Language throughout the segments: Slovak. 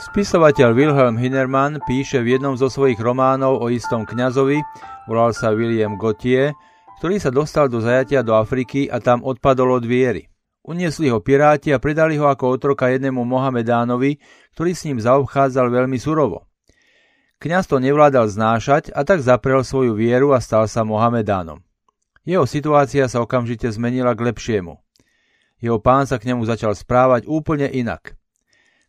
Spisovateľ Wilhelm Hinnermann píše v jednom zo svojich románov o istom kňazovi, volal sa William Gautier, ktorý sa dostal do zajatia do Afriky a tam odpadol od viery. Uniesli ho piráti a predali ho ako otroka jednému Mohamedánovi, ktorý s ním zaobchádzal veľmi surovo. Kňaz to nevládal znášať a tak zaprel svoju vieru a stal sa Mohamedánom. Jeho situácia sa okamžite zmenila k lepšiemu. Jeho pán sa k nemu začal správať úplne inak.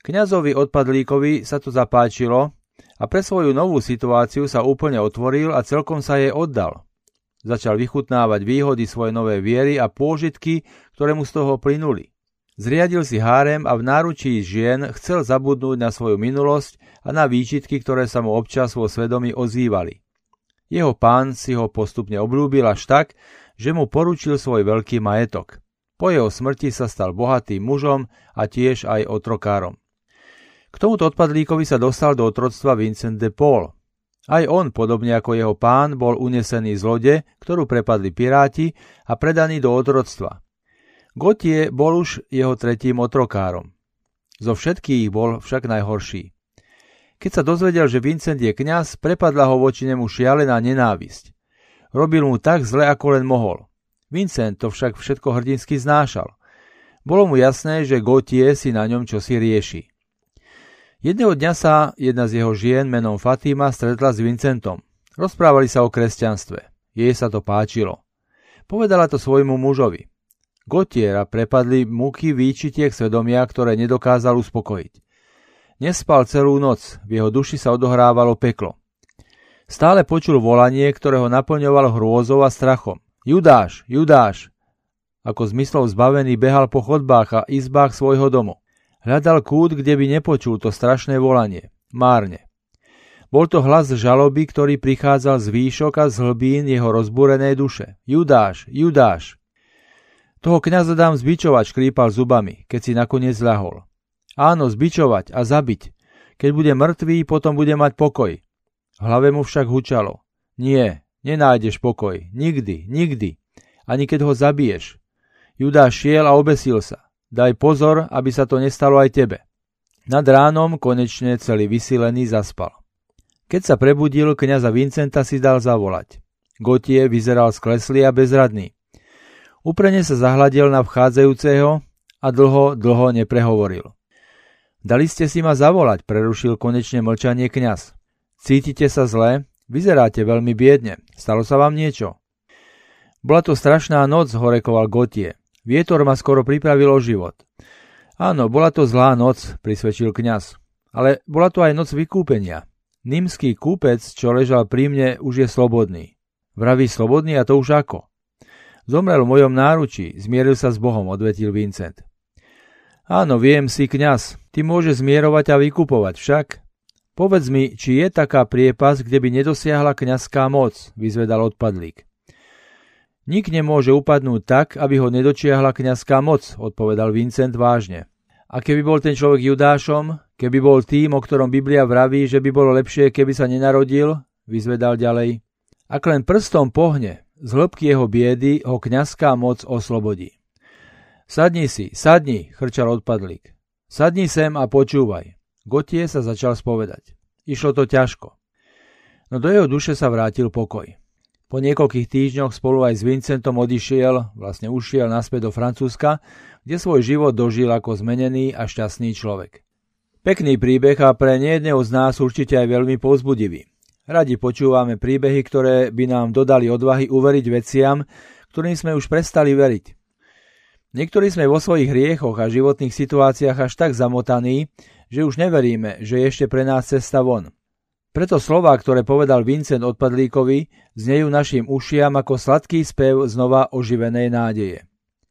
Kňazovi odpadlíkovi sa to zapáčilo a pre svoju novú situáciu sa úplne otvoril a celkom sa jej oddal. Začal vychutnávať výhody svojej novej viery a pôžitky, ktoré mu z toho plynuli. Zriadil si hárem a v náručí žien chcel zabudnúť na svoju minulosť a na výčitky, ktoré sa mu občas vo svedomí ozývali. Jeho pán si ho postupne oblúbil až tak, že mu poručil svoj veľký majetok. Po jeho smrti sa stal bohatým mužom a tiež aj otrokárom. K tomuto odpadlíkovi sa dostal do otroctva Vincent de Paul. Aj on, podobne ako jeho pán, bol unesený z lode, ktorú prepadli piráti a predaný do otroctva. Gotie bol už jeho tretím otrokárom. Zo všetkých bol však najhorší. Keď sa dozvedel, že Vincent je kňaz, prepadla ho voči nemu šialená nenávisť. Robil mu tak zle, ako len mohol. Vincent to však všetko hrdinsky znášal. Bolo mu jasné, že Gotie si na ňom čosi rieši. Jedného dňa sa jedna z jeho žien menom Fatima stretla s Vincentom. Rozprávali sa o kresťanstve. Jej sa to páčilo. Povedala to svojmu mužovi. Gotiera prepadli muky výčitiek svedomia, ktoré nedokázal uspokojiť. Nespal celú noc, v jeho duši sa odohrávalo peklo. Stále počul volanie, ktoré ho naplňovalo hrôzou a strachom. Judáš, Judáš! Ako zmyslov zbavený behal po chodbách a izbách svojho domu. Hľadal kút, kde by nepočul to strašné volanie. Márne. Bol to hlas žaloby, ktorý prichádzal z výšok a z hlbín jeho rozbúrenej duše. Judáš, Judáš! Toho kniaza dám zbičovať, škrípal zubami, keď si nakoniec ľahol. Áno, zbičovať a zabiť. Keď bude mŕtvý, potom bude mať pokoj. V hlave mu však hučalo. Nie, nenájdeš pokoj. Nikdy, nikdy. Ani keď ho zabiješ. Judá šiel a obesil sa. Daj pozor, aby sa to nestalo aj tebe. Nad ránom konečne celý vysilený zaspal. Keď sa prebudil, kniaza Vincenta si dal zavolať. Gotie vyzeral skleslý a bezradný. Uprene sa zahľadil na vchádzajúceho a dlho, dlho neprehovoril. Dali ste si ma zavolať, prerušil konečne mlčanie kňaz. Cítite sa zle? Vyzeráte veľmi biedne. Stalo sa vám niečo? Bola to strašná noc, horekoval Gotie. Vietor ma skoro pripravil o život. Áno, bola to zlá noc, prisvedčil kňaz. Ale bola to aj noc vykúpenia. Nímsky kúpec, čo ležal pri mne, už je slobodný. Vraví slobodný a to už ako? Zomrel v mojom náručí, zmieril sa s Bohom, odvetil Vincent. Áno, viem, si kňaz, ty môže zmierovať a vykupovať, však? Povedz mi, či je taká priepas, kde by nedosiahla kňazská moc, vyzvedal odpadlík. Nik nemôže upadnúť tak, aby ho nedočiahla kňazská moc, odpovedal Vincent vážne. A keby bol ten človek Judášom, keby bol tým, o ktorom Biblia vraví, že by bolo lepšie, keby sa nenarodil, vyzvedal ďalej. Ak len prstom pohne, z hĺbky jeho biedy ho kňazská moc oslobodí. Sadni si, sadni, chrčal odpadlík. Sadni sem a počúvaj. Gotie sa začal spovedať. Išlo to ťažko. No do jeho duše sa vrátil pokoj. Po niekoľkých týždňoch spolu aj s Vincentom odišiel, vlastne ušiel naspäť do Francúzska, kde svoj život dožil ako zmenený a šťastný človek. Pekný príbeh a pre nejedného z nás určite aj veľmi povzbudivý. Radi počúvame príbehy, ktoré by nám dodali odvahy uveriť veciam, ktorým sme už prestali veriť. Niektorí sme vo svojich hriechoch a životných situáciách až tak zamotaní, že už neveríme, že je ešte pre nás cesta von. Preto slová, ktoré povedal Vincent odpadlíkovi, znejú našim ušiam ako sladký spev znova oživenej nádeje.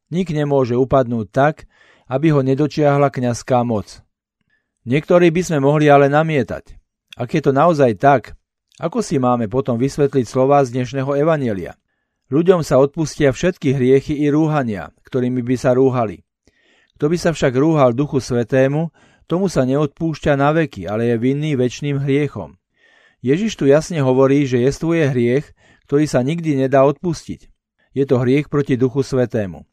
Nik nemôže upadnúť tak, aby ho nedočiahla kňazská moc. Niektorí by sme mohli ale namietať. Ak je to naozaj tak, ako si máme potom vysvetliť slova z dnešného evanielia? Ľuďom sa odpustia všetky hriechy i rúhania, ktorými by sa rúhali. Kto by sa však rúhal Duchu Svetému, tomu sa neodpúšťa na veky, ale je vinný väčšným hriechom. Ježiš tu jasne hovorí, že jestvuje hriech, ktorý sa nikdy nedá odpustiť. Je to hriech proti Duchu Svetému.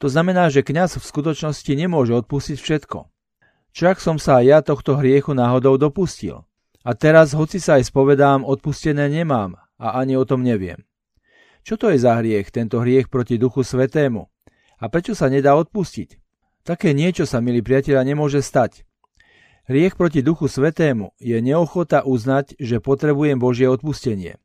To znamená, že kňaz v skutočnosti nemôže odpustiť všetko. Čo ak som sa aj ja tohto hriechu náhodou dopustil? A teraz, hoci sa aj spovedám, odpustené nemám a ani o tom neviem. Čo to je za hriech, tento hriech proti Duchu Svetému? A prečo sa nedá odpustiť? Také niečo sa, milí priatelia, nemôže stať. Hriech proti Duchu Svetému je neochota uznať, že potrebujem Božie odpustenie.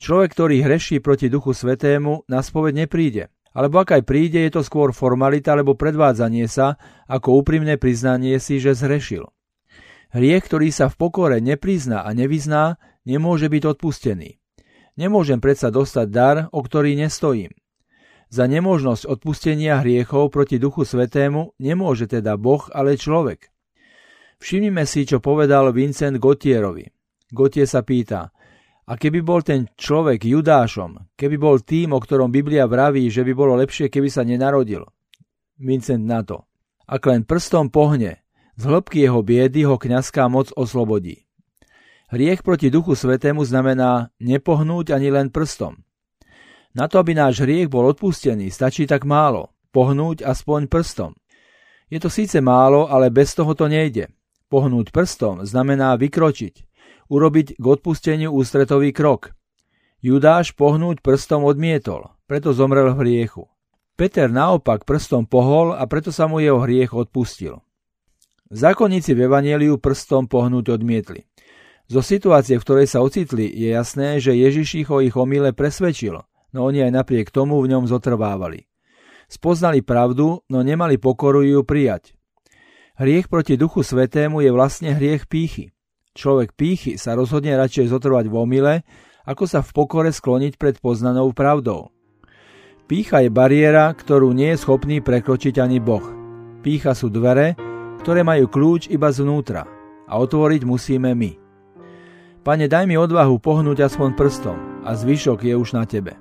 Človek, ktorý hreší proti Duchu Svetému, na spoveď nepríde. Alebo ak aj príde, je to skôr formalita alebo predvádzanie sa, ako úprimné priznanie si, že zhrešil. Hriech, ktorý sa v pokore neprizná a nevyzná, nemôže byť odpustený. Nemôžem predsa dostať dar, o ktorý nestojím. Za nemožnosť odpustenia hriechov proti Duchu Svetému nemôže teda Boh, ale človek. Všimnime si, čo povedal Vincent Gotierovi. Gotier sa pýta, a keby bol ten človek Judášom, keby bol tým, o ktorom Biblia vraví, že by bolo lepšie, keby sa nenarodil. Vincent na to. Ak len prstom pohne, z hĺbky jeho biedy ho kňazská moc oslobodí. Hriech proti Duchu Svetému znamená nepohnúť ani len prstom. Na to, aby náš hriech bol odpustený, stačí tak málo. Pohnúť aspoň prstom. Je to síce málo, ale bez toho to nejde. Pohnúť prstom znamená vykročiť, urobiť k odpusteniu ústretový krok. Judáš pohnúť prstom odmietol, preto zomrel v hriechu. Peter naopak prstom pohol a preto sa mu jeho hriech odpustil. Zákonníci v Evangeliu prstom pohnúť odmietli. Zo situácie, v ktorej sa ocitli, je jasné, že Ježiš ich o ich omyle presvedčil, no oni aj napriek tomu v ňom zotrvávali. Spoznali pravdu, no nemali pokoru ju prijať. Hriech proti Duchu Svetému je vlastne hriech pýchy. Človek pýchy sa rozhodne radšej zotrvať v omyle, ako sa v pokore skloniť pred poznanou pravdou. Pícha je bariéra, ktorú nie je schopný prekročiť ani Boh. Pícha sú dvere, ktoré majú kľúč iba zvnútra a otvoriť musíme my. Pane, daj mi odvahu pohnúť aspoň prstom a zvyšok je už na Tebe.